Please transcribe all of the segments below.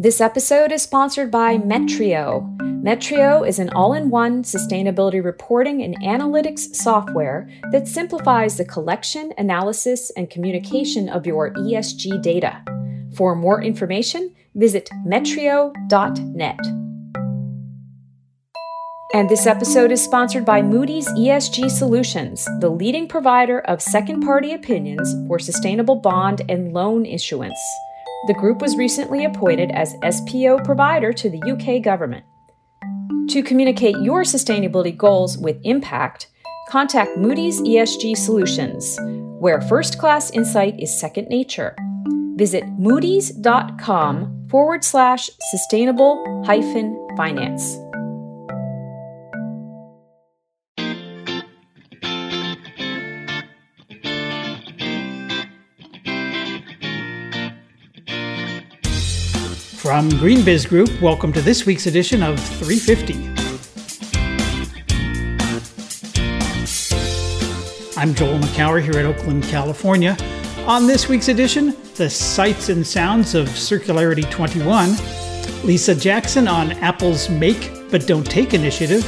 This episode is sponsored by Metrio. Metrio is an all in one sustainability reporting and analytics software that simplifies the collection, analysis, and communication of your ESG data. For more information, visit metrio.net. And this episode is sponsored by Moody's ESG Solutions, the leading provider of second party opinions for sustainable bond and loan issuance. The group was recently appointed as SPO provider to the UK government. To communicate your sustainability goals with impact, contact Moody's ESG Solutions, where first class insight is second nature. Visit moody's.com forward slash sustainable hyphen finance. From GreenBiz Group, welcome to this week's edition of 350. I'm Joel Makower here at Oakland, California. On this week's edition, the sights and sounds of Circularity 21, Lisa Jackson on Apple's Make But Don't Take initiative,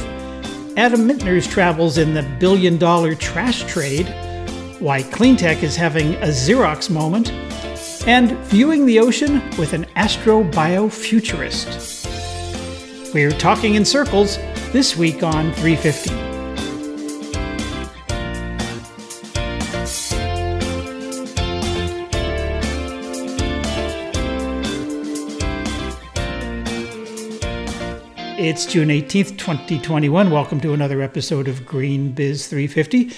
Adam Minter's travels in the billion dollar trash trade, why cleantech is having a Xerox moment, and viewing the ocean with an astrobiofuturist. We're talking in circles this week on 350. It's June 18th, 2021. Welcome to another episode of GreenBiz 350.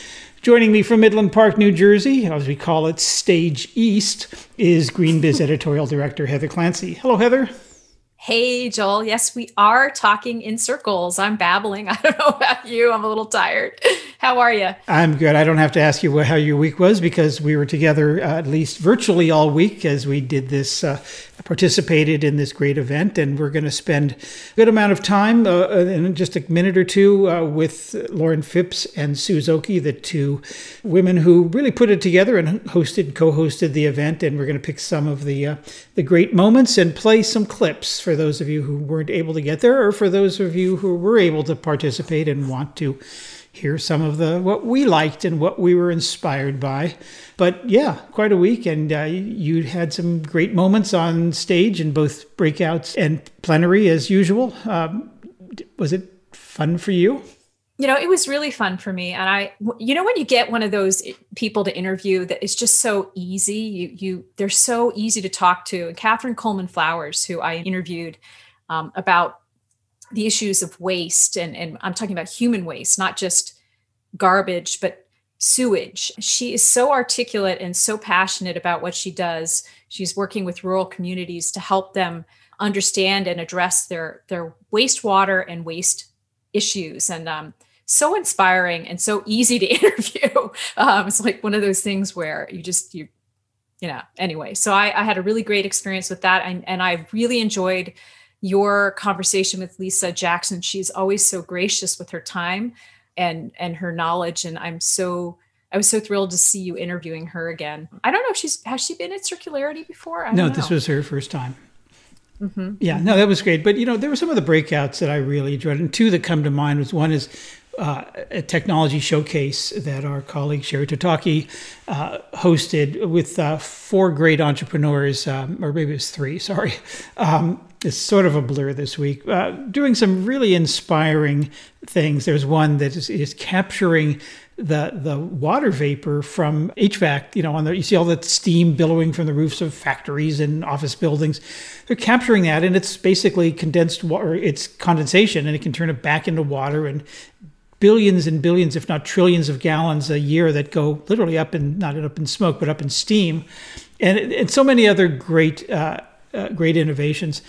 Joining me from Midland Park, New Jersey, as we call it, Stage East, is GreenBiz editorial director Heather Clancy. Hello, Heather. Hey, Joel. Yes, we are talking in circles. I'm babbling. I don't know about you. I'm a little tired. How are you? I'm good. I don't have to ask you how your week was because we were together uh, at least virtually all week as we did this, uh, participated in this great event. And we're going to spend a good amount of time uh, in just a minute or two uh, with Lauren Phipps and Suze Oki, the two women who really put it together and hosted, co hosted the event. And we're going to pick some of the, uh, the great moments and play some clips for those of you who weren't able to get there or for those of you who were able to participate and want to hear some of the what we liked and what we were inspired by. But yeah, quite a week, and uh, you had some great moments on stage in both breakouts and plenary as usual. Um, was it fun for you? You know, it was really fun for me, and I, you know, when you get one of those people to interview that is just so easy, you, you, they're so easy to talk to. And Catherine Coleman Flowers, who I interviewed um, about the issues of waste and, and i'm talking about human waste not just garbage but sewage. She is so articulate and so passionate about what she does. She's working with rural communities to help them understand and address their their wastewater and waste issues. And um, so inspiring and so easy to interview. Um, it's like one of those things where you just you you know anyway. So i, I had a really great experience with that and, and i really enjoyed your conversation with Lisa Jackson. She's always so gracious with her time and and her knowledge and I'm so I was so thrilled to see you interviewing her again. I don't know if she's has she been at Circularity before? no, this was her first time. Mm-hmm. Yeah, no, that was great. But you know, there were some of the breakouts that I really enjoyed, and two that come to mind was one is uh, a technology showcase that our colleague Sherry Totaki uh, hosted with uh, four great entrepreneurs, um, or maybe it was three, sorry. Um, it's sort of a blur this week, uh, doing some really inspiring things. There's one that is, is capturing the the water vapor from HVAC. You know, on the you see all that steam billowing from the roofs of factories and office buildings. They're capturing that, and it's basically condensed water. It's condensation, and it can turn it back into water and billions and billions, if not trillions, of gallons a year that go literally up in not up in smoke, but up in steam, and and so many other great uh, uh, great innovations.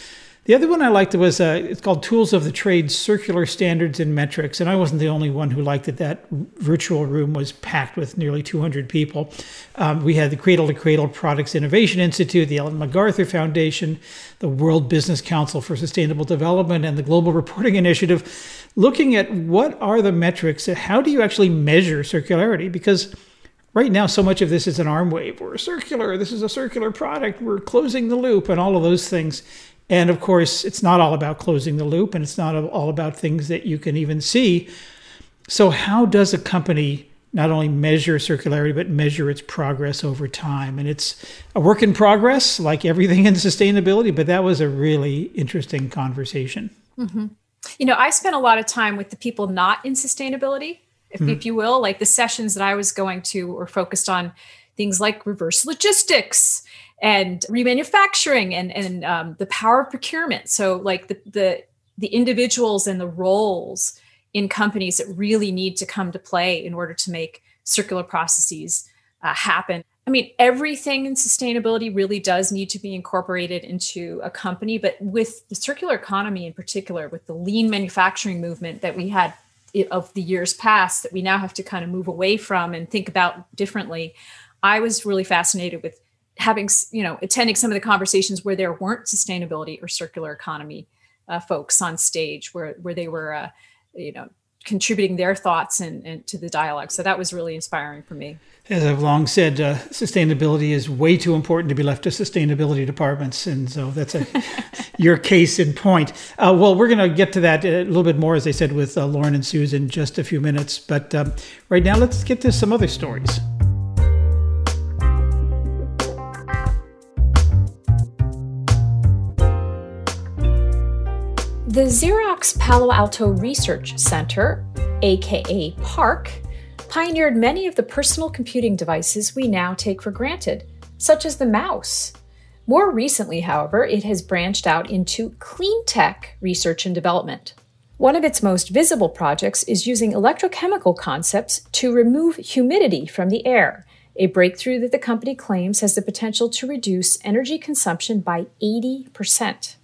The other one I liked was uh, it's called Tools of the Trade: Circular Standards and Metrics, and I wasn't the only one who liked it. That virtual room was packed with nearly 200 people. Um, we had the Cradle to Cradle Products Innovation Institute, the Ellen MacArthur Foundation, the World Business Council for Sustainable Development, and the Global Reporting Initiative, looking at what are the metrics. How do you actually measure circularity? Because right now so much of this is an arm wave we're circular this is a circular product we're closing the loop and all of those things And of course, it's not all about closing the loop and it's not all about things that you can even see. So, how does a company not only measure circularity, but measure its progress over time? And it's a work in progress, like everything in sustainability, but that was a really interesting conversation. Mm-hmm. You know, I spent a lot of time with the people not in sustainability, if, mm-hmm. if you will, like the sessions that I was going to were focused on things like reverse logistics and remanufacturing and and um, the power of procurement. So like the the the individuals and the roles in companies that really need to come to play in order to make circular processes uh, happen. I mean, everything in sustainability really does need to be incorporated into a company, but with the circular economy in particular, with the lean manufacturing movement that we had of the years past that we now have to kind of move away from and think about differently, I was really fascinated with having you know attending some of the conversations where there weren't sustainability or circular economy uh, folks on stage where where they were uh, you know contributing their thoughts and, and, to the dialogue. So that was really inspiring for me. As i've long said uh, sustainability is way too important to be left to sustainability departments. And so that's a your case in point. Uh, well we're going to get to that a little bit more as i said with uh, lauren and susan in just a few minutes. But um, right now let's get to some other stories The Xerox Palo Alto Research Center, aka PARC, pioneered many of the personal computing devices we now take for granted, such as the mouse. More recently, however, it has branched out into clean tech research and development. One of its most visible projects is using electrochemical concepts to remove humidity from the air, a breakthrough that the company claims has the potential to reduce energy consumption by 80%.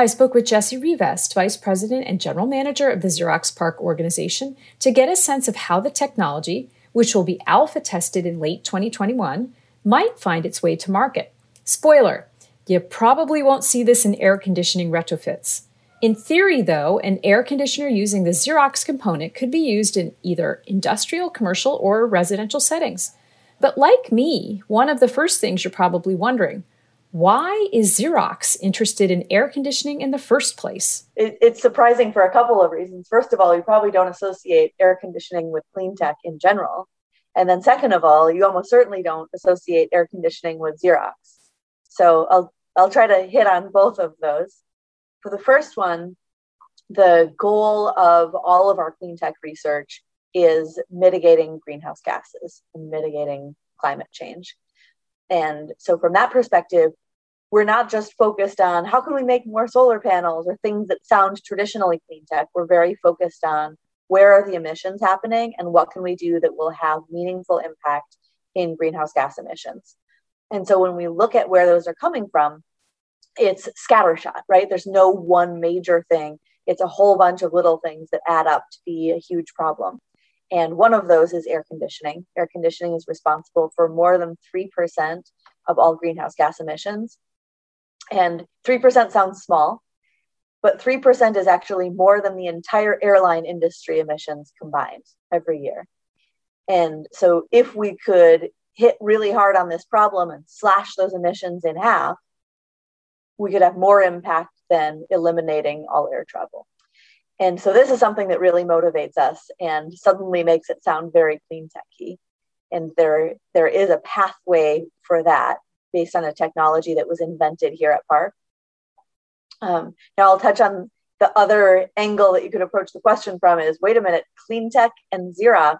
I spoke with Jesse Rivest, Vice President and General Manager of the Xerox PARC organization, to get a sense of how the technology, which will be alpha tested in late 2021, might find its way to market. Spoiler, you probably won't see this in air conditioning retrofits. In theory, though, an air conditioner using the Xerox component could be used in either industrial, commercial, or residential settings. But like me, one of the first things you're probably wondering why is Xerox interested in air conditioning in the first place? It, it's surprising for a couple of reasons. First of all, you probably don't associate air conditioning with clean tech in general. And then, second of all, you almost certainly don't associate air conditioning with Xerox. So I'll, I'll try to hit on both of those. For the first one, the goal of all of our clean tech research is mitigating greenhouse gases and mitigating climate change. And so, from that perspective, we're not just focused on how can we make more solar panels or things that sound traditionally clean tech. We're very focused on where are the emissions happening and what can we do that will have meaningful impact in greenhouse gas emissions. And so, when we look at where those are coming from, it's scattershot, right? There's no one major thing. It's a whole bunch of little things that add up to be a huge problem. And one of those is air conditioning. Air conditioning is responsible for more than 3% of all greenhouse gas emissions. And 3% sounds small, but 3% is actually more than the entire airline industry emissions combined every year. And so if we could hit really hard on this problem and slash those emissions in half, we could have more impact than eliminating all air travel. And so this is something that really motivates us and suddenly makes it sound very clean techy. And there, there is a pathway for that based on a technology that was invented here at PARC. Um, now I'll touch on the other angle that you could approach the question from is wait a minute, clean tech and Xerox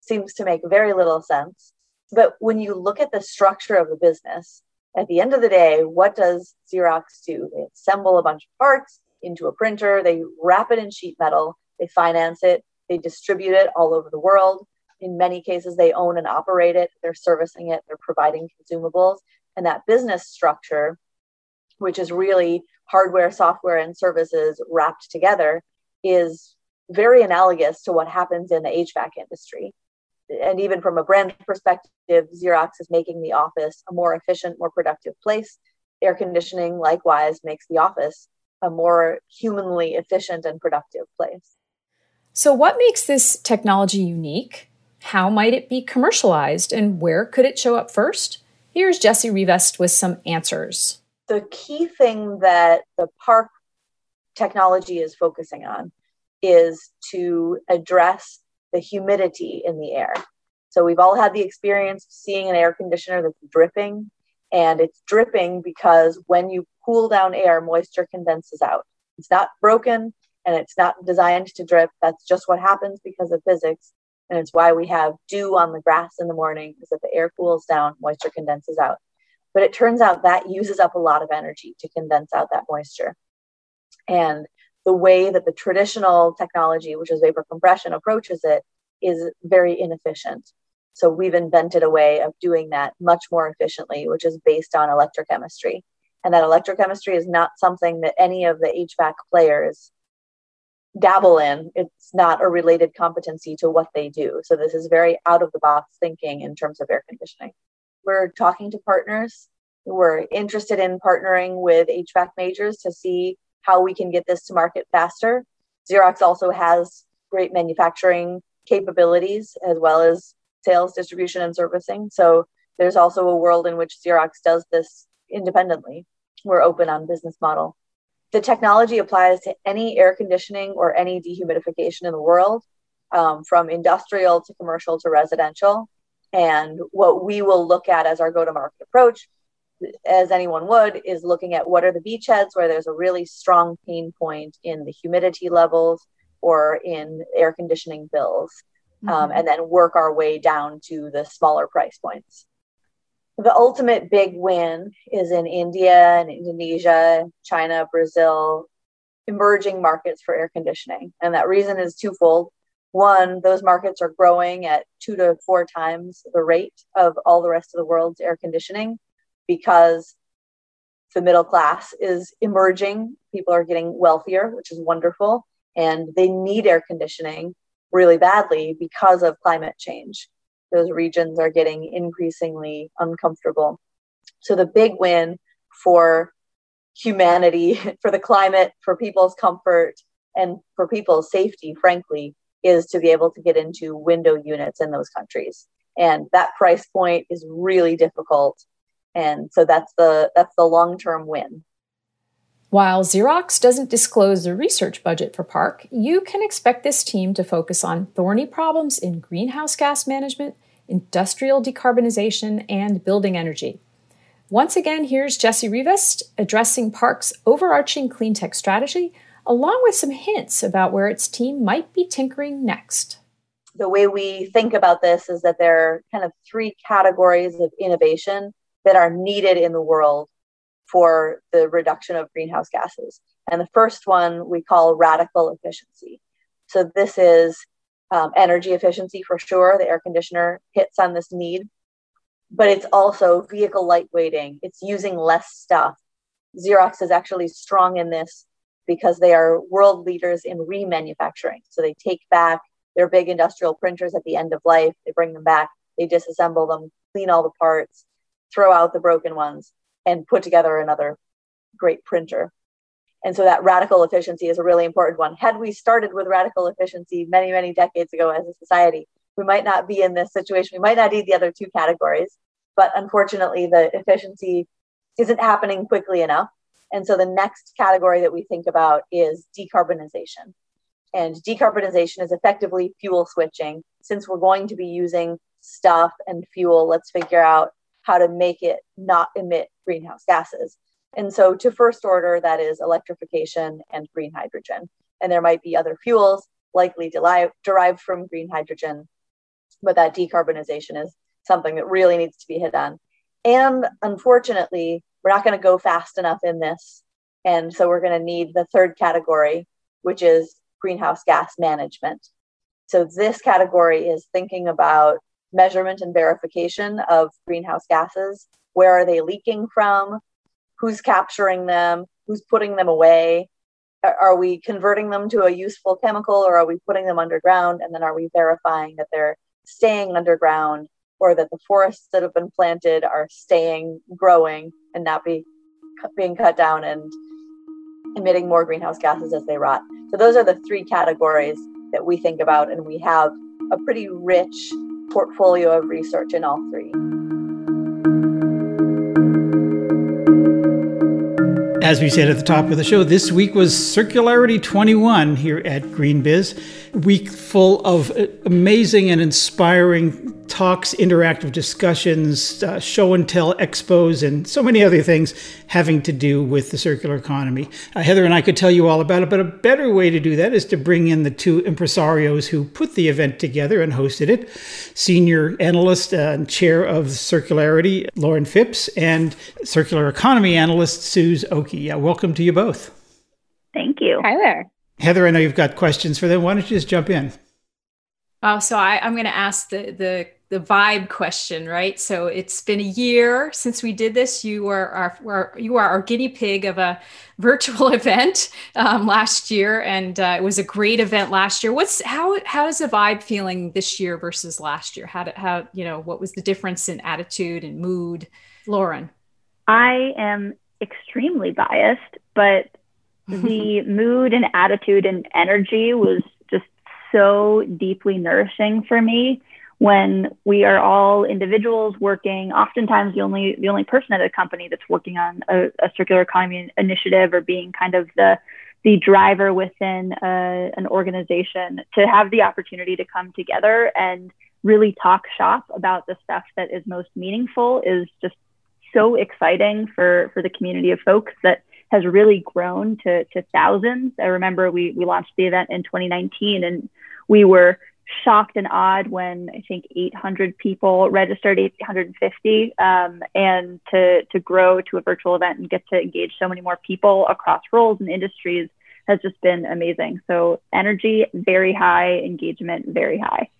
seems to make very little sense. But when you look at the structure of the business, at the end of the day, what does Xerox do? They assemble a bunch of parts, into a printer, they wrap it in sheet metal, they finance it, they distribute it all over the world. In many cases, they own and operate it, they're servicing it, they're providing consumables. And that business structure, which is really hardware, software, and services wrapped together, is very analogous to what happens in the HVAC industry. And even from a brand perspective, Xerox is making the office a more efficient, more productive place. Air conditioning, likewise, makes the office a more humanly efficient and productive place. So, what makes this technology unique? How might it be commercialized and where could it show up first? Here's Jesse Rivest with some answers. The key thing that the PARC technology is focusing on is to address the humidity in the air. So we've all had the experience of seeing an air conditioner that's dripping, and it's dripping because when you cool down air, moisture condenses out. It's not broken and it's not designed to drip. That's just what happens because of physics. And it's why we have dew on the grass in the morning, is that the air cools down, moisture condenses out. But it turns out that uses up a lot of energy to condense out that moisture. And the way that the traditional technology, which is vapor compression, approaches it is very inefficient. So we've invented a way of doing that much more efficiently, which is based on electrochemistry. And that electrochemistry is not something that any of the HVAC players dabble in. It's not a related competency to what they do. So this is very out of the box thinking in terms of air conditioning. We're talking to partners. We're interested in partnering with HVAC majors to see how we can get this to market faster. Xerox also has great manufacturing capabilities as well as sales, distribution, and servicing. So there's also a world in which Xerox does this independently. We're open on business model. The technology applies to any air conditioning or any dehumidification in the world, um, from industrial to commercial to residential. And what we will look at as our go to market approach as anyone would, is looking at what are the beachheads where there's a really strong pain point in the humidity levels or in air conditioning bills, um, mm-hmm. um, and then work our way down to the smaller price points. The ultimate big win is in India and Indonesia, China, Brazil, emerging markets for air conditioning. And that reason is twofold. One, those markets are growing at two to four times the rate of all the rest of the world's air conditioning because the middle class is emerging. People are getting wealthier, which is wonderful. And they need air conditioning really badly because of climate change. Those regions are getting increasingly uncomfortable. So, the big win for humanity, for the climate, for people's comfort, and for people's safety, frankly, is to be able to get into window units in those countries. And that price point is really difficult and so that's the that's the long-term win while Xerox doesn't disclose the research budget for PARC, you can expect this team to focus on thorny problems in greenhouse gas management, industrial decarbonization, and building energy. Once again, here's Jesse Rivest addressing PARC's overarching clean tech strategy, along with some hints about where its team might be tinkering next. The way we think about this is that there are kind of three categories of innovation that are needed in the world for the reduction of greenhouse gases. And the first one we call radical efficiency. So this is um, energy efficiency for sure. The air conditioner hits on this need, but it's also vehicle lightweighting. It's using less stuff. Xerox is actually strong in this because they are world leaders in remanufacturing. So they take back their big industrial printers at the end of life, they bring them back, they disassemble them, clean all the parts, throw out the broken ones and put together another great printer. And so that radical efficiency is a really important one. Had we started with radical efficiency many, many decades ago as a society, we might not be in this situation. We might not need the other two categories. But unfortunately, the efficiency isn't happening quickly enough. And so the next category that we think about is decarbonization. And decarbonization is effectively fuel switching. Since we're going to be using stuff and fuel, let's figure out how to make it not emit greenhouse gases. And so, to first order, that is electrification and green hydrogen. And there might be other fuels likely derived from green hydrogen, but that decarbonization is something that really needs to be hit on. And unfortunately, we're not going to go fast enough in this. And so, we're going to need the third category, which is greenhouse gas management. So, this category is thinking about measurement and verification of greenhouse gases. Where are they leaking from? Who's capturing them? Who's putting them away? Are we converting them to a useful chemical or are we putting them underground? And then are we verifying that they're staying underground or that the forests that have been planted are staying growing and not be, being cut down and emitting more greenhouse gases as they rot? So, those are the three categories that we think about, and we have a pretty rich portfolio of research in all three. As we said at the top of the show, this week was Circularity 21 here at GreenBiz. Week full of amazing and inspiring talks, interactive discussions, uh, show and tell expos, and so many other things having to do with the circular economy. Uh, Heather and I could tell you all about it, but a better way to do that is to bring in the two impresarios who put the event together and hosted it senior analyst and chair of circularity, Lauren Phipps, and circular economy analyst, Suze Oki. Yeah, welcome to you both. Thank you. Hi there. Heather, I know you've got questions for them. Why don't you just jump in? Oh, so I, I'm going to ask the the the vibe question, right? So it's been a year since we did this. You are our, you are our guinea pig of a virtual event um, last year, and uh, it was a great event last year. What's how how is the vibe feeling this year versus last year? How did how you know what was the difference in attitude and mood, Lauren? I am extremely biased, but the mood and attitude and energy was just so deeply nourishing for me when we are all individuals working oftentimes the only the only person at a company that's working on a, a circular economy initiative or being kind of the the driver within a, uh, an organization to have the opportunity to come together and really talk shop about the stuff that is most meaningful is just so exciting for for the community of folks that has really grown to, to thousands. I remember we, we launched the event in 2019 and we were shocked and awed when I think 800 people registered, 850, um, and to to grow to a virtual event and get to engage so many more people across roles and industries has just been amazing. So energy very high, engagement very high.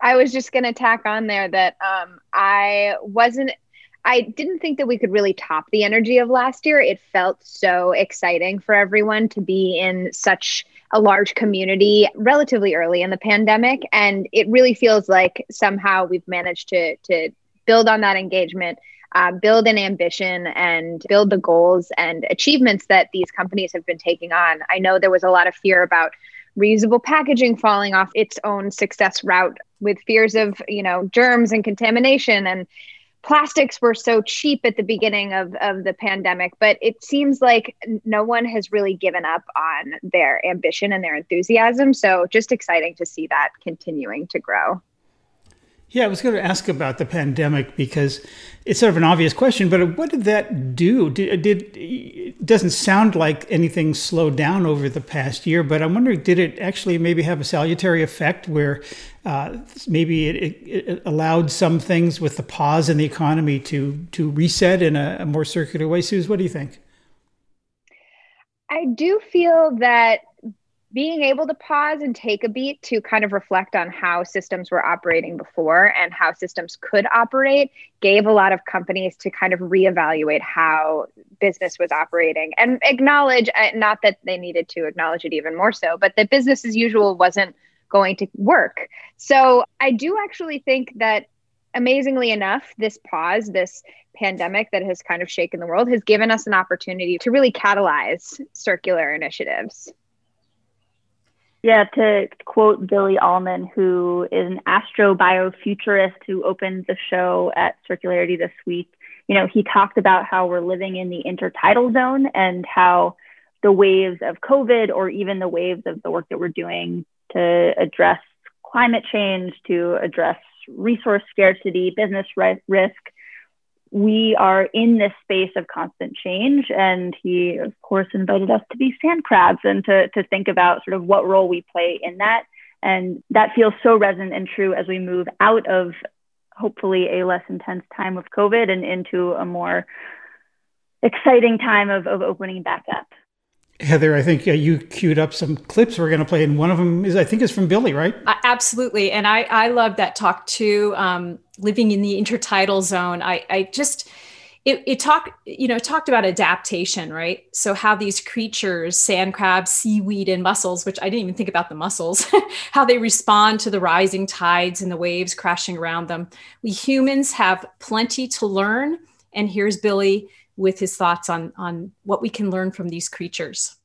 I was just going to tack on there that um, I wasn't I didn't think that we could really top the energy of last year. It felt so exciting for everyone to be in such a large community relatively early in the pandemic. And it really feels like somehow we've managed to, to build on that engagement, uh, build an ambition, and build the goals and achievements that these companies have been taking on. I know there was a lot of fear about reusable packaging falling off its own success route with fears of you know germs and contamination and plastics were so cheap at the beginning of, of the pandemic, but it seems like no one has really given up on their ambition and their enthusiasm. So just exciting to see that continuing to grow. Yeah, I was going to ask about the pandemic because it's sort of an obvious question, but what did that do? Did, did it doesn't sound like anything slowed down over the past year, but I'm wondering, did it actually maybe have a salutary effect where uh, maybe it, it, it, allowed some things with the pause in the economy to to reset in a, a more circular way? Suze, what do you think? I do feel that being able to pause and take a beat to kind of reflect on how systems were operating before and how systems could operate gave a lot of companies to kind of reevaluate how business was operating and acknowledge uh, not that they needed to acknowledge it even more so but that business as usual wasn't going to work. So i do actually think that amazingly enough this pause this pandemic that has kind of shaken the world has given us an opportunity to really catalyze circular initiatives yeah, to quote Billy Allman, who is an astrobiofuturist who opened the show at Circularity this week, you know, he talked about how we're living in the intertidal zone and how the waves of COVID or even the waves of the work that we're doing to address climate change, to address resource scarcity, business risk, we are in this space of constant change. And he, of course, invited us to be sand crabs and to, to think about sort of what role we play in that. And that feels so resonant and true as we move out of hopefully a less intense time of COVID and into a more exciting time of, of opening back up. Heather, I think uh, you queued up some clips we're going to play, and one of them is, I think, is from Billy, right? Uh, absolutely, and I I love that talk too. Um, living in the intertidal zone, I I just it, it talked you know talked about adaptation, right? So how these creatures, sand crabs, seaweed, and mussels, which I didn't even think about the mussels, how they respond to the rising tides and the waves crashing around them. We humans have plenty to learn, and here's Billy with his thoughts on on what we can learn from these creatures.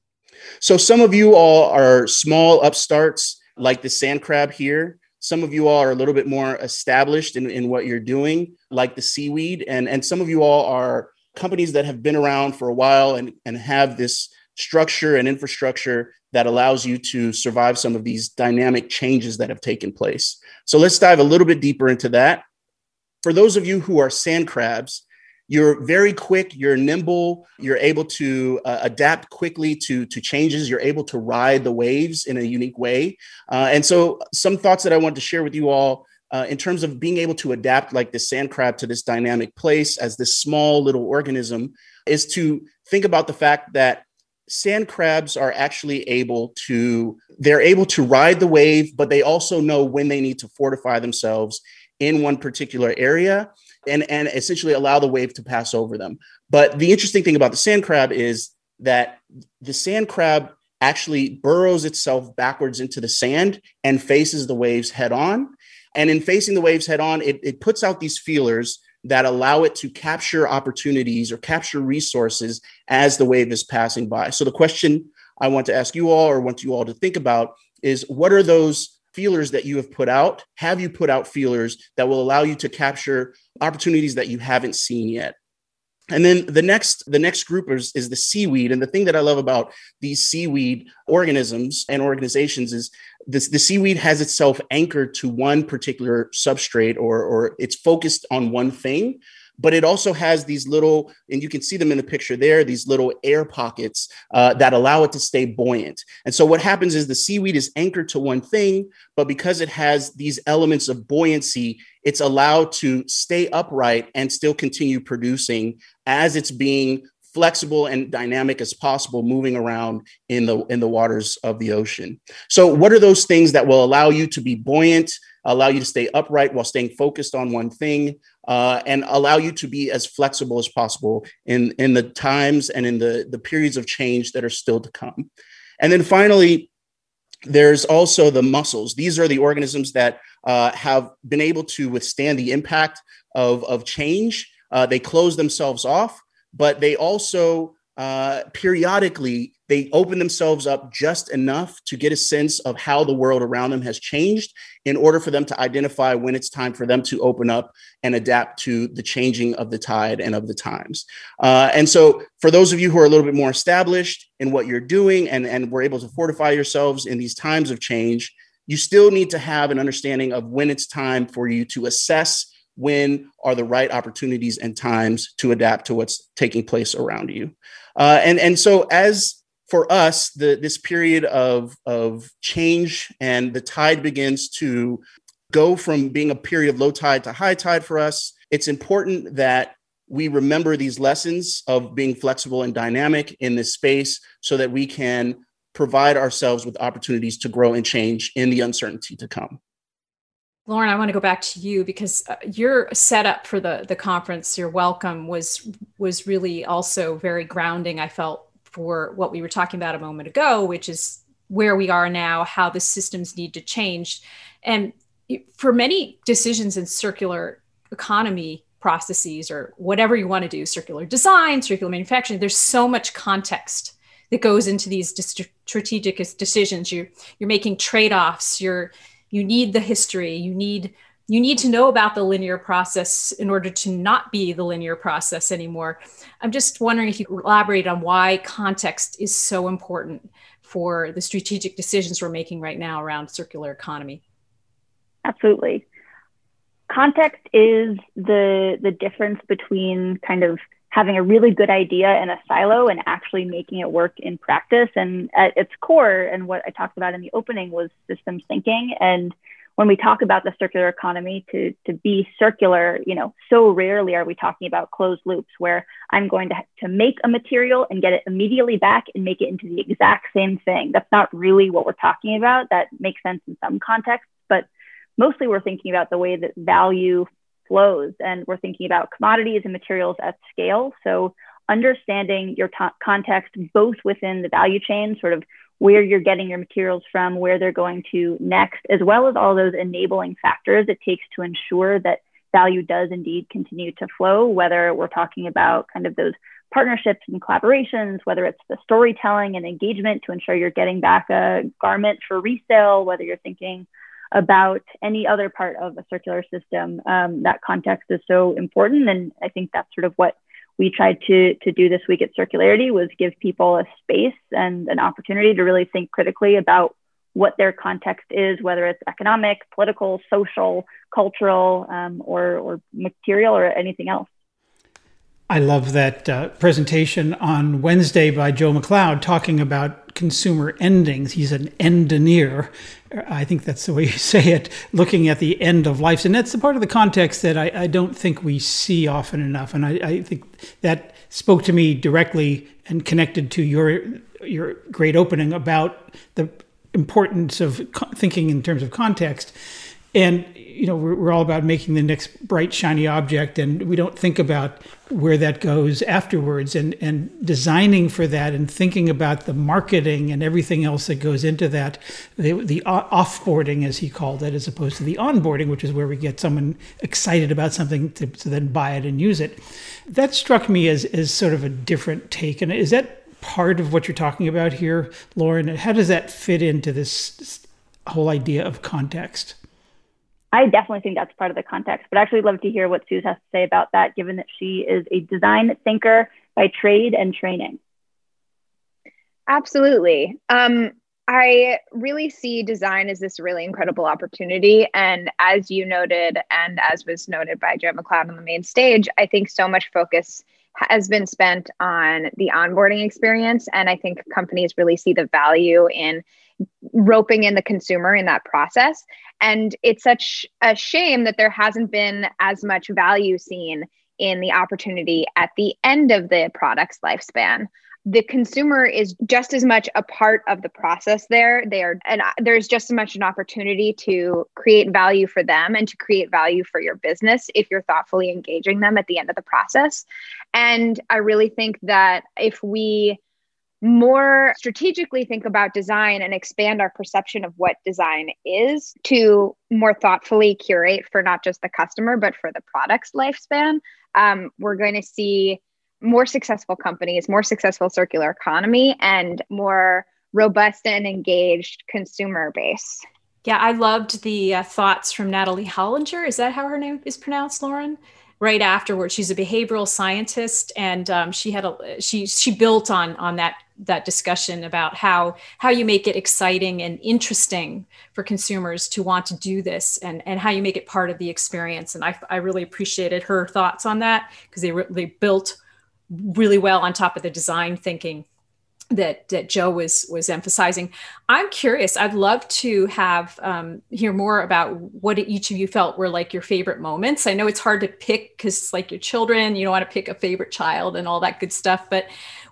So some of you all are small upstarts like the sand crab here. Some of you all are a little bit more established in, in what you're doing, like the seaweed, and and some of you all are companies that have been around for a while and, and have this structure and infrastructure that allows you to survive some of these dynamic changes that have taken place. So let's dive a little bit deeper into that. For those of you who are sand crabs, you're very quick, you're nimble, you're able to uh, adapt quickly to, to changes, you're able to ride the waves in a unique way. Uh, and so, some thoughts that I want to share with you all uh, in terms of being able to adapt like this sand crab to this dynamic place as this small little organism is to think about the fact that sand crabs are actually able to they're able to ride the wave but they also know when they need to fortify themselves in one particular area and and essentially allow the wave to pass over them but the interesting thing about the sand crab is that the sand crab actually burrows itself backwards into the sand and faces the waves head on and in facing the waves head on it, it puts out these feelers that allow it to capture opportunities or capture resources as the wave is passing by. So the question I want to ask you all or want you all to think about is what are those feelers that you have put out? Have you put out feelers that will allow you to capture opportunities that you haven't seen yet? And then the next the next group is, is the seaweed. And the thing that I love about these seaweed organisms and organizations is this the seaweed has itself anchored to one particular substrate or or it's focused on one thing but it also has these little and you can see them in the picture there these little air pockets uh, that allow it to stay buoyant. And so what happens is the seaweed is anchored to one thing but because it has these elements of buoyancy it's allowed to stay upright and still continue producing as it's being flexible and dynamic as possible moving around in the in the waters of the ocean. So what are those things that will allow you to be buoyant allow you to stay upright while staying focused on one thing uh, and allow you to be as flexible as possible in in the times and in the the periods of change that are still to come and then finally there's also the mussels. these are the organisms that uh, have been able to withstand the impact of of change uh, they close themselves off but they also uh, periodically they open themselves up just enough to get a sense of how the world around them has changed in order for them to identify when it's time for them to open up and adapt to the changing of the tide and of the times. Uh, and so for those of you who are a little bit more established in what you're doing and, and we're able to fortify yourselves in these times of change you still need to have an understanding of when it's time for you to assess when are the right opportunities and times to adapt to what's taking place around you. Uh, and and so as for us the this period of of change and the tide begins to go from being a period of low tide to high tide for us it's important that we remember these lessons of being flexible and dynamic in this space so that we can provide ourselves with opportunities to grow and change in the uncertainty to come Lauren, I want to go back to you because uh, your setup for the the conference, your welcome was was really also very grounding. I felt for what we were talking about a moment ago, which is where we are now, how the systems need to change, and for many decisions in circular economy processes or whatever you want to do, circular design, circular manufacturing, there's so much context that goes into these strategic decisions. You you're making trade offs. You're you need the history you need you need to know about the linear process in order to not be the linear process anymore i'm just wondering if you could elaborate on why context is so important for the strategic decisions we're making right now around circular economy absolutely context is the the difference between kind of having a really good idea in a silo and actually making it work in practice. And at its core, and what I talked about in the opening was systems thinking. And when we talk about the circular economy to, to be circular, you know, so rarely are we talking about closed loops where I'm going to, to make a material and get it immediately back and make it into the exact same thing. That's not really what we're talking about. That makes sense in some contexts, but mostly we're thinking about the way that value flows. And we're thinking about commodities and materials at scale. So understanding your t- context both within the value chain, sort of where you're getting your materials from, where they're going to next, as well as all those enabling factors it takes to ensure that value does indeed continue to flow, whether we're talking about kind of those partnerships and collaborations, whether it's the storytelling and engagement to ensure you're getting back a garment for resale, whether you're thinking about any other part of a circular system. Um, that context is so important. And I think that's sort of what we tried to to do this week at Circularity was give people a space and an opportunity to really think critically about what their context is, whether it's economic, political, social, cultural, um, or, or material, or anything else. I love that uh, presentation on Wednesday by Joe Macleod talking about consumer endings. He's an endineer. I think that's the way you say it, looking at the end of life. And that's the part of the context that I, I don't think we see often enough. And I, I, think that spoke to me directly and connected to your your great opening about the importance of thinking in terms of context. And you know, we're, we're all about making the next bright, shiny object, and we don't think about where that goes afterwards and, and designing for that and thinking about the marketing and everything else that goes into that, the, the offboarding, as he called it, as opposed to the onboarding, which is where we get someone excited about something to, to then buy it and use it. That struck me as, as sort of a different take. And is that part of what you're talking about here, Lauren? How does that fit into this, this whole idea of context? I definitely think that's part of the context, but I actually love to hear what Suze has to say about that, given that she is a design thinker by trade and training. Absolutely. Um, I really see design as this really incredible opportunity. And as you noted, and as was noted by Joe Macleod on the main stage, I think so much focus has been spent on the onboarding experience. And I think companies really see the value in roping in the consumer in that process. And it's such a shame that there hasn't been as much value seen in the opportunity at the end of the product's lifespan. The consumer is just as much a part of the process there. They are, and there's just as much an opportunity to create value for them and to create value for your business if you're thoughtfully engaging them at the end of the process. And I really think that if we more strategically think about design and expand our perception of what design is to more thoughtfully curate for not just the customer, but for the product's lifespan, um, we're going to see more successful companies, more successful circular economy, and more robust and engaged consumer base. Yeah, I loved the uh, thoughts from Natalie Hollinger. Is that how her name is pronounced, Lauren? Right afterwards, she's a behavioral scientist, and um, she had a she she built on on that that discussion about how how you make it exciting and interesting for consumers to want to do this and and how you make it part of the experience and i, I really appreciated her thoughts on that because they, they built really well on top of the design thinking that that Joe was was emphasizing. I'm curious. I'd love to have um, hear more about what each of you felt were like your favorite moments. I know it's hard to pick because like your children, you don't want to pick a favorite child and all that good stuff. But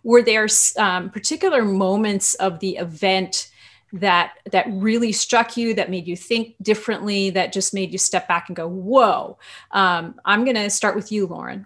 were there um, particular moments of the event that that really struck you that made you think differently that just made you step back and go whoa. Um, i'm going to start with you lauren.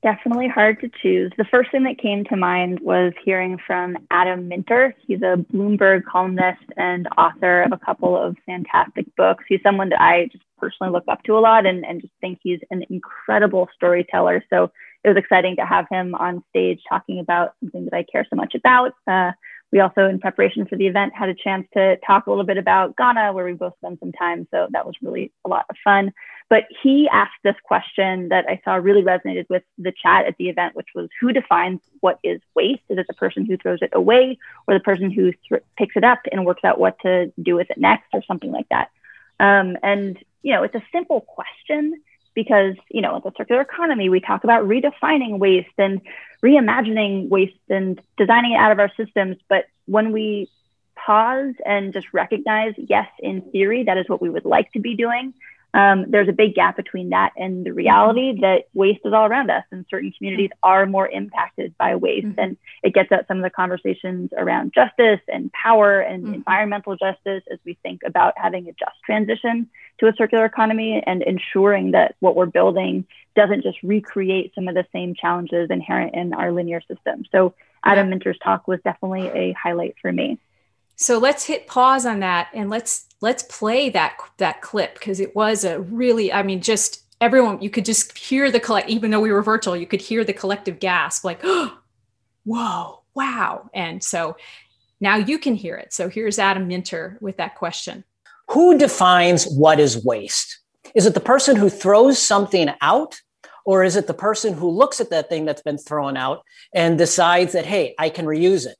Definitely hard to choose. The first thing that came to mind was hearing from adam minter. He's a bloomberg columnist and author of a couple of fantastic books. He's someone that i just personally look up to a lot and, and just think he's an incredible storyteller. So it was exciting to have him on stage talking about something that I care so much about. Uh, we also, in preparation for the event, had a chance to talk a little bit about Ghana, where we both spent some time. So that was really a lot of fun. But he asked this question that I saw really resonated with the chat at the event, which was who defines what is waste? Is it the person who throws it away or the person who th- picks it up and works out what to do with it next or something like that? Um, and, you know, it's a simple question because you know the circular economy we talk about redefining waste and reimagining waste and designing it out of our systems. But when we pause and just recognize yes in theory that is what we would like to be doing um, there's a big gap between that and the reality mm-hmm. that waste is all around us and certain communities are more impacted by waste mm-hmm. and it gets at some of the conversations around justice and power and mm-hmm. environmental justice as we think about having a just transition to a circular economy and ensuring that what we're building doesn't just recreate some of the same challenges inherent in our linear system so adam minter's talk was definitely a highlight for me so let's hit pause on that and let's let's play that that clip because it was a really i mean just everyone you could just hear the collect even though we were virtual you could hear the collective gasp like oh, whoa wow. And so now you can hear it. So here's adam minter with that question. Who defines what is waste? Is it the person who throws something out Or is it the person who looks at that thing that's been thrown out and decides that, hey, I can reuse it?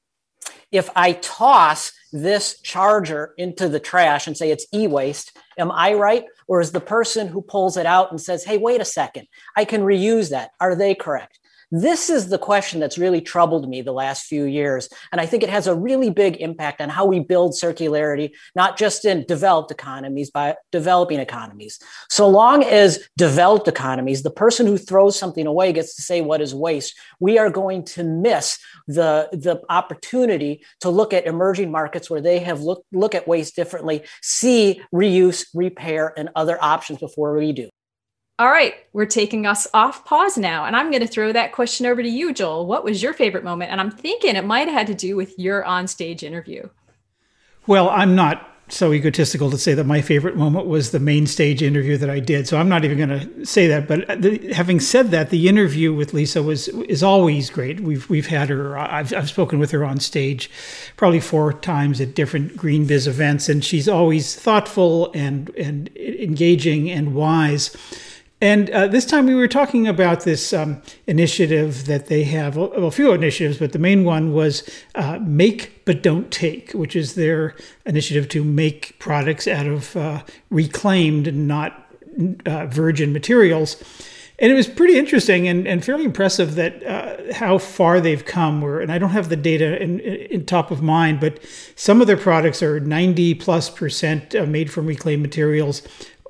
If I toss this charger into the trash and say it's e waste, am I right? Or is the person who pulls it out and says, hey, wait a second, I can reuse that? Are they correct? This is the question that's really troubled me the last few years. And I think it has a really big impact on how we build circularity, not just in developed economies, but developing economies. So long as developed economies, the person who throws something away gets to say what is waste, we are going to miss the, the opportunity to look at emerging markets where they have look, look at waste differently, see reuse, repair, and other options before we do. All right, we're taking us off pause now. And I'm going to throw that question over to you, Joel. What was your favorite moment? And I'm thinking it might have had to do with your onstage interview. Well, I'm not so egotistical to say that my favorite moment was the main stage interview that I did. So I'm not even going to say that. But uh, the, having said that, the interview with Lisa was is always great. We've we've had her. I've I've spoken with her on stage, probably four times at different GreenBiz events, and she's always thoughtful and and engaging and wise. And uh, this time we were talking about this um, initiative that they have, well, a few initiatives, but the main one was uh, Make But Don't Take, which is their initiative to make products out of uh, reclaimed, not uh, virgin materials. And it was pretty interesting and, and fairly impressive that uh, how far they've come. Where, and I don't have the data in, in top of mind, but some of their products are 90 plus percent uh, made from reclaimed materials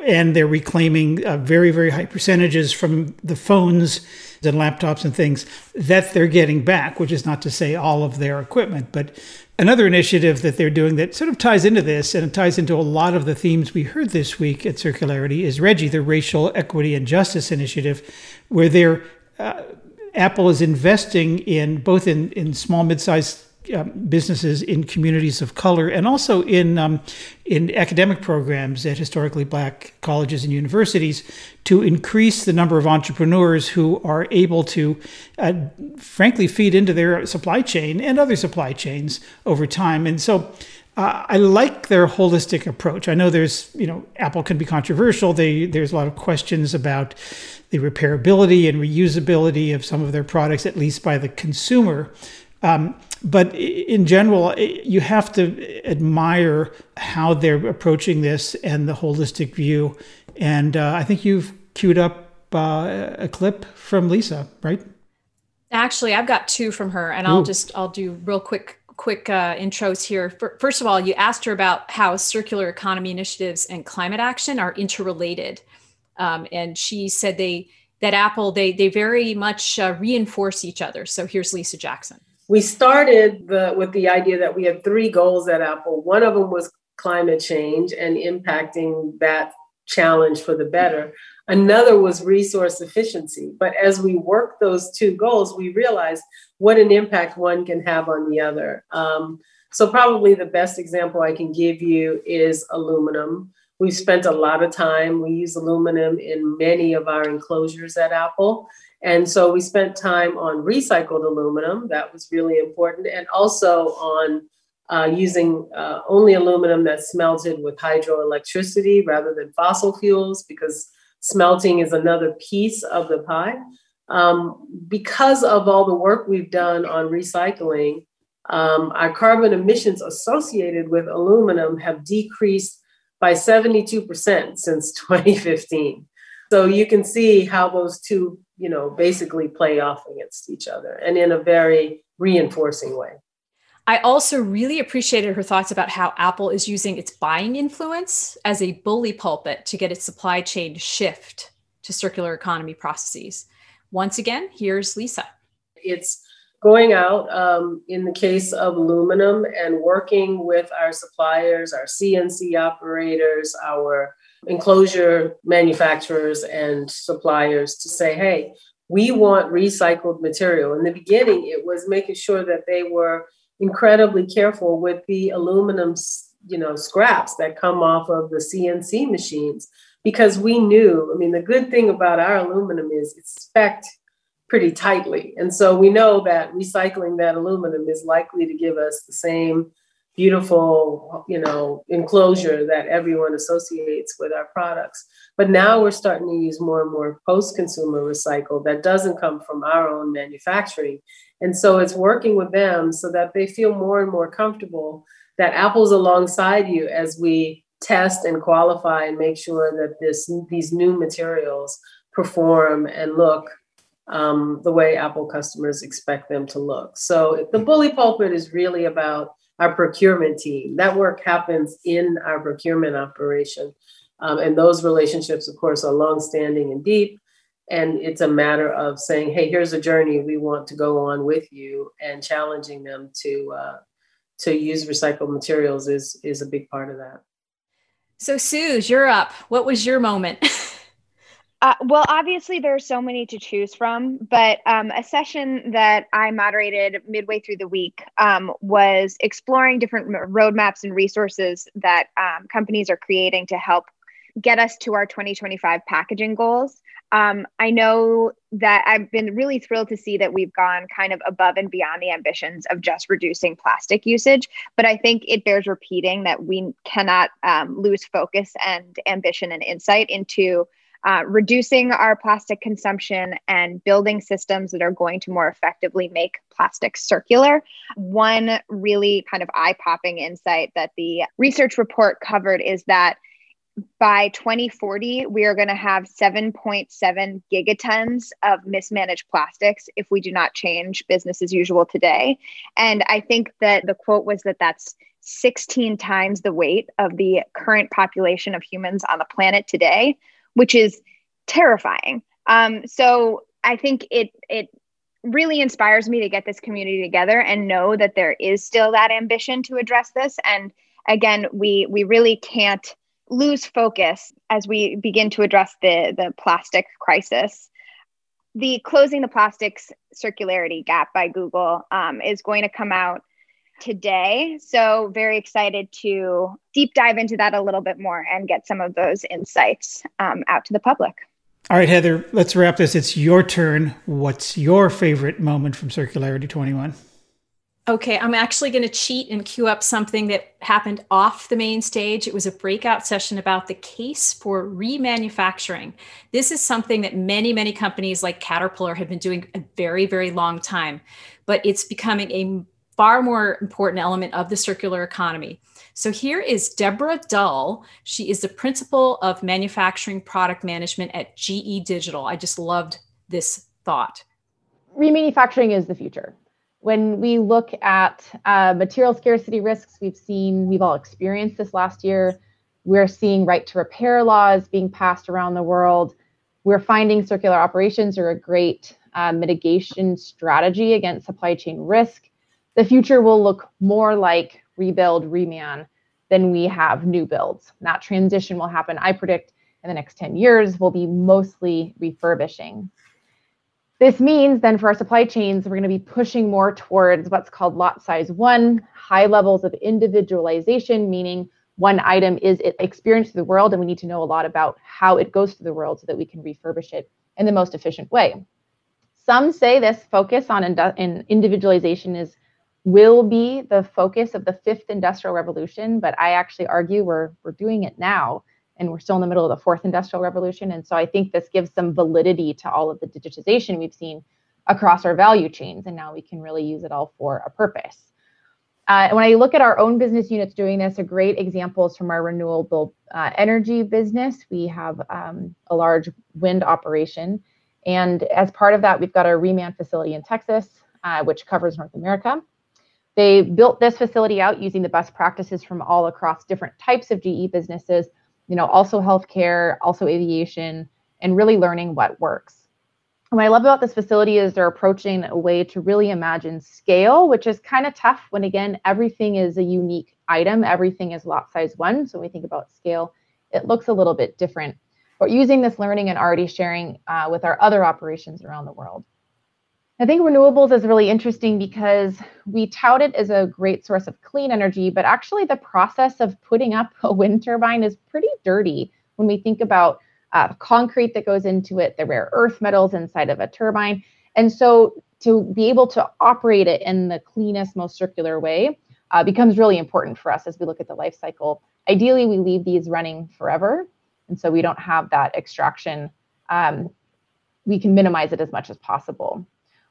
and they're reclaiming uh, very very high percentages from the phones and laptops and things that they're getting back which is not to say all of their equipment. But another initiative that they're doing that sort of ties into this and it ties into a lot of the themes we heard this week at circularity is REJI the racial equity and justice initiative where they're uh, apple is investing in both in, in small mid-sized um, businesses in communities of color and also in um, in academic programs at historically black colleges and universities to increase the number of entrepreneurs who are able to uh, frankly feed into their supply chain and other supply chains over time and so uh, I like their holistic approach. I know there's, you know, Apple can be controversial. They, there's a lot of questions about the repairability and reusability of some of their products, at least by the consumer. Um, but in general, you have to admire how they're approaching this and the holistic view. And uh, I think you've queued up uh, a clip from Lisa, right? Actually, I've got two from her, and Ooh. I'll just I'll do real quick quick uh, intros here. First of all, you asked her about how circular economy initiatives and climate action are interrelated, um, and she said they that Apple they they very much uh, reinforce each other. So here's Lisa Jackson we started the, with the idea that we had three goals at Apple. One of them was climate change and impacting that challenge for the better. Another was resource efficiency. But as we worked those two goals, we realized what an impact one can have on the other. Um, so, probably the best example I can give you is aluminum. We've spent a lot of time, we use aluminum in many of our enclosures at Apple. And so we spent time on recycled aluminum. That was really important. And also on uh, using uh, only aluminum that's smelted with hydroelectricity rather than fossil fuels, because smelting is another piece of the pie. Um, because of all the work we've done on recycling, um, our carbon emissions associated with aluminum have decreased by 72% since 2015. So you can see how those two you know, basically play off against each other and in a very reinforcing way. I also really appreciated her thoughts about how Apple is using its buying influence as a bully pulpit to get its supply chain to shift to circular economy processes. Once again, here's Lisa. It's going out um, in the case of aluminum and working with our suppliers, our CNC operators, our enclosure manufacturers and suppliers to say, hey, we want recycled material. In the beginning, it was making sure that they were incredibly careful with the aluminum, you know, scraps that come off of the CNC machines because we knew, I mean, the good thing about our aluminum is it's spec pretty tightly. And so we know that recycling that aluminum is likely to give us the same beautiful, you know, enclosure that everyone associates with our products. But now we're starting to use more and more post-consumer recycle that doesn't come from our own manufacturing. And so it's working with them so that they feel more and more comfortable that Apple's alongside you as we test and qualify and make sure that this these new materials perform and look um, the way Apple customers expect them to look. So the bully pulpit is really about our procurement team. That work happens in our procurement operation. Um, and those relationships, of course, are longstanding and deep. And it's a matter of saying, hey, here's a journey we want to go on with you and challenging them to uh, to use recycled materials is is a big part of that. So, Suze, you're up. What was your moment? Uh, well, obviously, there are so many to choose from, but um, a session that I moderated midway through the week um, was exploring different roadmaps and resources that um, companies are creating to help get us to our 2025 packaging goals. Um, I know that I've been really thrilled to see that we've gone kind of above and beyond the ambitions of just reducing plastic usage, but I think it bears repeating that we cannot um, lose focus and ambition and insight into uh, reducing our plastic consumption and building systems that are going to more effectively make plastic circular. One really kind of eye popping insight that the research report covered is that by 2040, we are going to have 7.7 gigatons of mismanaged plastics if we do not change business as usual today. And I think that the quote was that that's 16 times the weight of the current population of humans on the planet today which is terrifying. Um, so I think it it really inspires me to get this community together and know that there is still that ambition to address this. And again, we we really can't lose focus as we begin to address the the plastic crisis. The closing the plastics circularity gap by Google um, is going to come out today. So, very excited to deep dive into that a little bit more and get some of those insights um, out to the public. All right, Heather, let's wrap this. It's your turn. What's your favorite moment from Circularity 21? Okay, I'm actually going to cheat and queue up something that happened off the main stage. It was a breakout session about the case for remanufacturing. This is something that many, many companies like Caterpillar have been doing a very, very long time, but it's becoming a far more important element of the circular economy. So here is Deborah Dull. She is the principal of manufacturing product management at GE Digital. I just loved this thought. Remanufacturing is the future. When we look at uh, material scarcity risks, we've seen, we've all experienced this last year. We're seeing right to repair laws being passed around the world. We're finding circular operations are a great uh, mitigation strategy against supply chain risk the future will look more like rebuild, reman than we have new builds. That transition will happen, I predict, in the next 10 years, will be mostly refurbishing. This means then for our supply chains, we're going to be pushing more towards what's called lot size one, high levels of individualization, meaning one item is experienced through the world, and we need to know a lot about how it goes through the world so that we can refurbish it in the most efficient way. Some say this focus on individualization is will be the focus of the fifth industrial revolution, but I actually argue we're we're doing it now and we're still in the middle of the fourth industrial revolution. And so I think this gives some validity to all of the digitization we've seen across our value chains. And now we can really use it all for a purpose. Uh, when I look at our own business units doing this, a great example is from our renewable uh, energy business. We have um, a large wind operation. And as part of that, we've got our reman facility in Texas, uh, which covers North America. They built this facility out using the best practices from all across different types of GE businesses, you know, also healthcare, also aviation, and really learning what works. what I love about this facility is they're approaching a way to really imagine scale, which is kind of tough when, again, everything is a unique item, everything is lot size one. So when we think about scale, it looks a little bit different. But using this learning and already sharing uh, with our other operations around the world. I think renewables is really interesting because we tout it as a great source of clean energy, but actually the process of putting up a wind turbine is pretty dirty when we think about uh, concrete that goes into it, the rare earth metals inside of a turbine. And so to be able to operate it in the cleanest, most circular way, uh, becomes really important for us as we look at the life cycle. Ideally, we leave these running forever, and so we don't have that extraction. Um, we can minimize it as much as possible.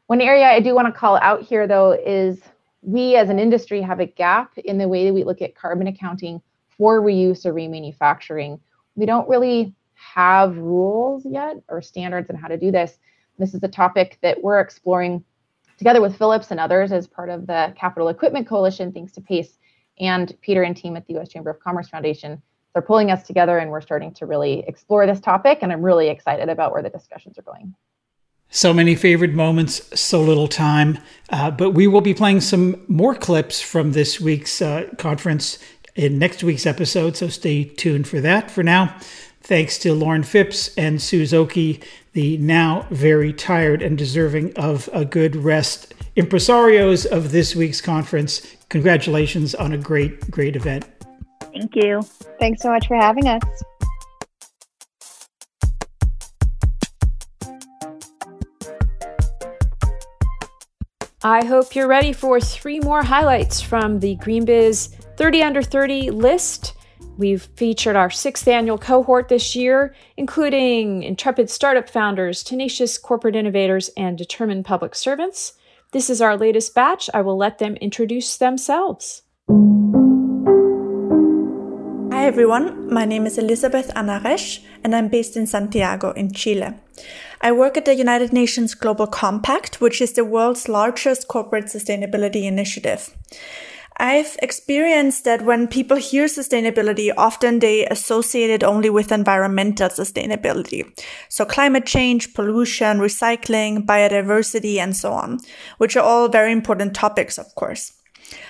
One area I do want to call out here, though, is we as an industry have a gap in the way that we look at carbon accounting for reuse or remanufacturing. We don't really have rules yet or standards on how to do this. This is a topic that we're exploring together with Philips and others as part of the Capital Equipment Coalition, thanks to PACE and Peter and team at the US Chamber of Commerce Foundation. They're pulling us together and we're starting to really explore this topic. And I'm really excited about where the discussions are going. So many favorite moments, so little time. Uh, but we will be playing some more clips from this week's uh, conference in next week's episode. So stay tuned for that. For now, thanks to Lauren Phipps and Suze Oki, the now very tired and deserving of a good rest impresarios of this week's conference. Congratulations on a great, great event. Thank you. Thanks so much for having us. I hope you're ready for three more highlights from the GreenBiz 30 Under 30 list. We've featured our sixth annual cohort this year, including intrepid startup founders, tenacious corporate innovators, and determined public servants. This is our latest batch. I will let them introduce themselves. Hi everyone, my name is Elizabeth Anaresh and I'm based in Santiago in Chile. I work at the United Nations Global Compact, which is the world's largest corporate sustainability initiative. I've experienced that when people hear sustainability, often they associate it only with environmental sustainability. So climate change, pollution, recycling, biodiversity, and so on, which are all very important topics, of course.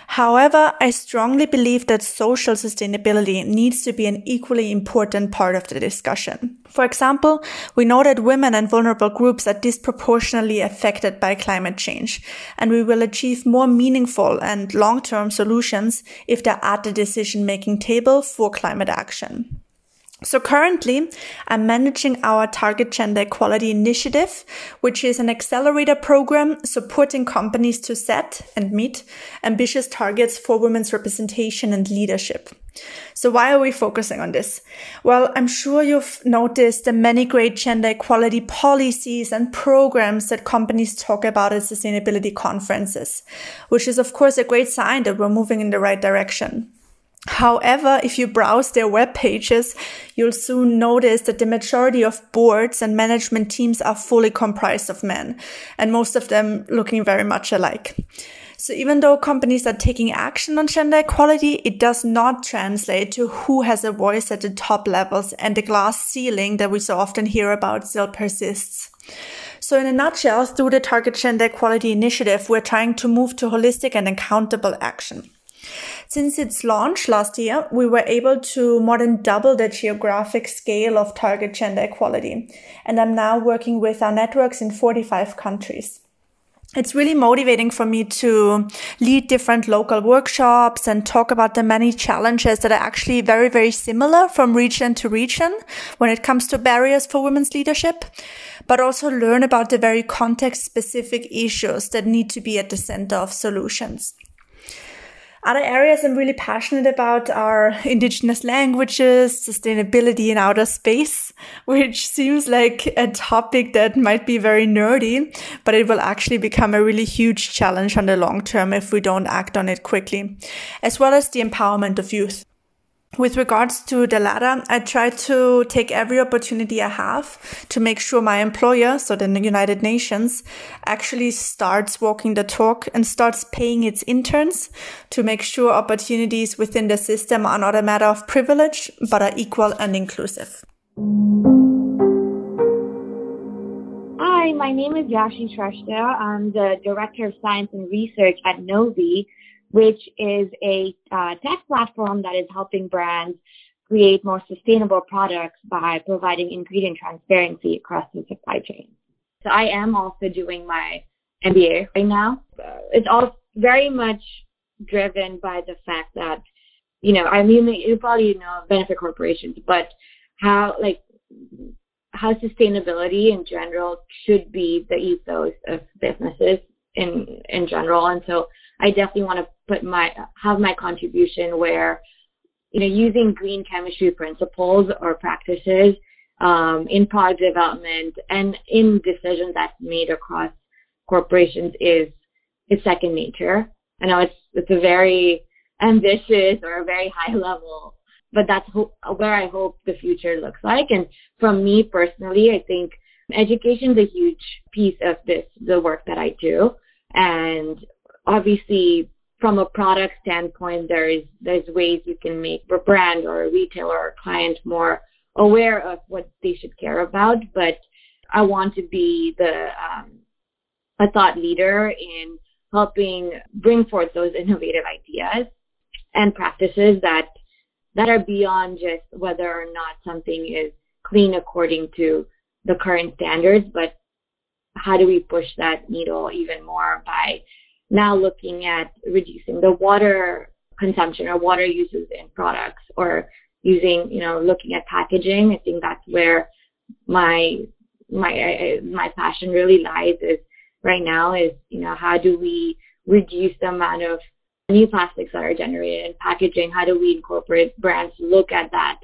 However, I strongly believe that social sustainability needs to be an equally important part of the discussion. For example, we know that women and vulnerable groups are disproportionately affected by climate change, and we will achieve more meaningful and long-term solutions if they're at the decision-making table for climate action. So currently, I'm managing our Target Gender Equality Initiative, which is an accelerator program supporting companies to set and meet ambitious targets for women's representation and leadership. So why are we focusing on this? Well, I'm sure you've noticed the many great gender equality policies and programs that companies talk about at sustainability conferences, which is of course a great sign that we're moving in the right direction. However, if you browse their web pages, you'll soon notice that the majority of boards and management teams are fully comprised of men, and most of them looking very much alike. So even though companies are taking action on gender equality, it does not translate to who has a voice at the top levels and the glass ceiling that we so often hear about still persists. So in a nutshell, through the Target Gender Equality Initiative, we're trying to move to holistic and accountable action. Since its launch last year, we were able to more than double the geographic scale of target gender equality. And I'm now working with our networks in 45 countries. It's really motivating for me to lead different local workshops and talk about the many challenges that are actually very, very similar from region to region when it comes to barriers for women's leadership, but also learn about the very context specific issues that need to be at the center of solutions. Other areas I'm really passionate about are indigenous languages, sustainability in outer space, which seems like a topic that might be very nerdy, but it will actually become a really huge challenge on the long term if we don't act on it quickly, as well as the empowerment of youth with regards to the latter, I try to take every opportunity I have to make sure my employer, so the United Nations, actually starts walking the talk and starts paying its interns to make sure opportunities within the system are not a matter of privilege, but are equal and inclusive. Hi, my name is Yashi Shrestha. I'm the Director of Science and Research at Novi, which is a uh, tech platform that is helping brands create more sustainable products by providing ingredient transparency across the supply chain. So I am also doing my MBA right now. It's all very much driven by the fact that, you know, I mean, you probably know benefit corporations, but how, like, how sustainability in general should be the ethos of businesses in, in general. And so I definitely want to put my have my contribution where you know using green chemistry principles or practices um, in product development and in decisions that's made across corporations is is second nature. I know it's it's a very ambitious or a very high level, but that's ho- where I hope the future looks like. And from me personally, I think education is a huge piece of this the work that I do, and obviously from a product standpoint, there's there's ways you can make a brand or a retailer or a client more aware of what they should care about. But I want to be the um, a thought leader in helping bring forth those innovative ideas and practices that that are beyond just whether or not something is clean according to the current standards, but how do we push that needle even more by now looking at reducing the water consumption or water uses in products or using, you know, looking at packaging. I think that's where my my my passion really lies is right now is, you know, how do we reduce the amount of new plastics that are generated in packaging? How do we incorporate brands look at that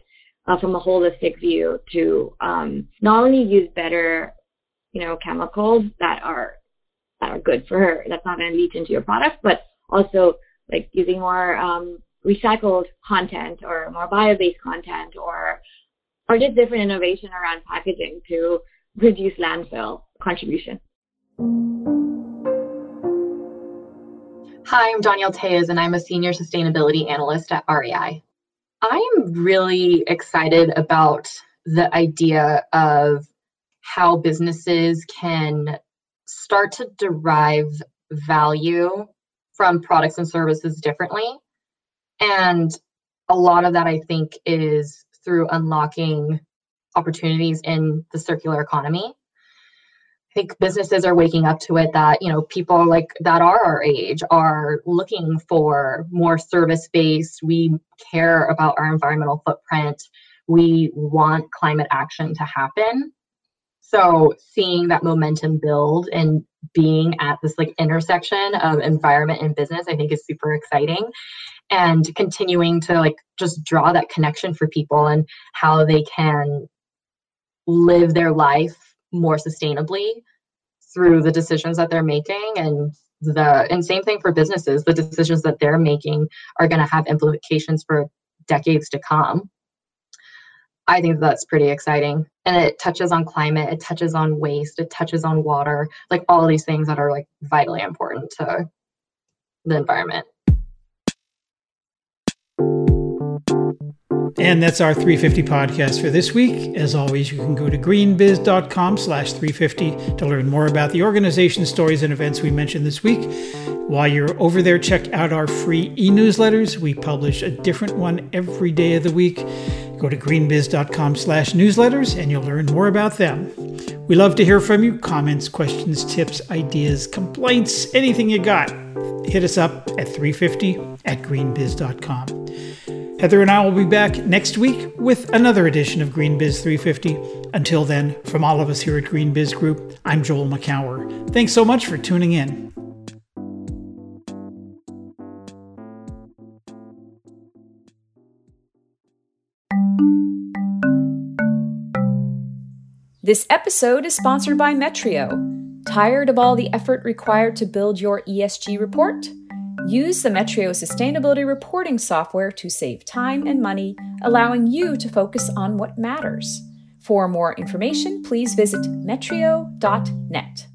uh, from a holistic view to um, not only use better, you know, chemicals that are that are good for her. That's not going to leach into your product, but also like using more um, recycled content or more bio-based content or or just different innovation around packaging to reduce landfill contribution. Hi, I'm Danielle Tejas, and I'm a senior sustainability analyst at REI. I'm really excited about the idea of how businesses can start to derive value from products and services differently. And a lot of that, I think, is through unlocking opportunities in the circular economy. I think businesses are waking up to it that, you know, people like that are our age are looking for more service based. We care about our environmental footprint. We want climate action to happen. So seeing that momentum build and being at this like intersection of environment and business, I think is super exciting. And continuing to like just draw that connection for people and how they can live their life more sustainably through the decisions that they're making and the and same thing for businesses the decisions that they're making are going to have implications for decades to come I think that's pretty exciting. And it touches on climate, it touches on waste, it touches on water, like all these things that are like vitally important to the environment. And that's our 350 podcast for this week. As always, you can go to greenbiz.com slash 350 to learn more about the organization stories and events we mentioned this week. While you're over there, check out our free e-newsletters. We publish a different one every day of the week. Go to greenbiz.com slash newsletters and you'll learn more about them. We love to hear from you. Comments, questions, tips, ideas, complaints, anything you got. Hit us up at 350 at greenbiz.com. Heather and I will be back next week with another edition of GreenBiz 350. Until then, from all of us here at GreenBiz Group, I'm Joel Makower. Thanks so much for tuning in. This episode is sponsored by Metrio. Tired of all the effort required to build your ESG report? Use the Metrio sustainability reporting software to save time and money, allowing you to focus on what matters. For more information, please visit metrio.net.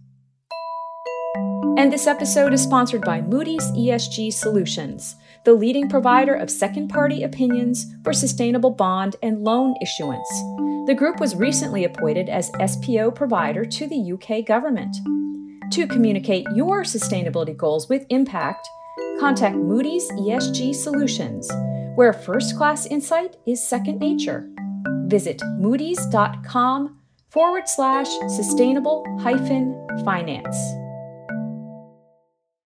And this episode is sponsored by Moody's ESG Solutions, the leading provider of second party opinions for sustainable bond and loan issuance. The group was recently appointed as SPO provider to the UK government. To communicate your sustainability goals with impact, contact Moody's ESG Solutions, where first class insight is second nature. Visit moody's.com forward slash sustainable hyphen finance.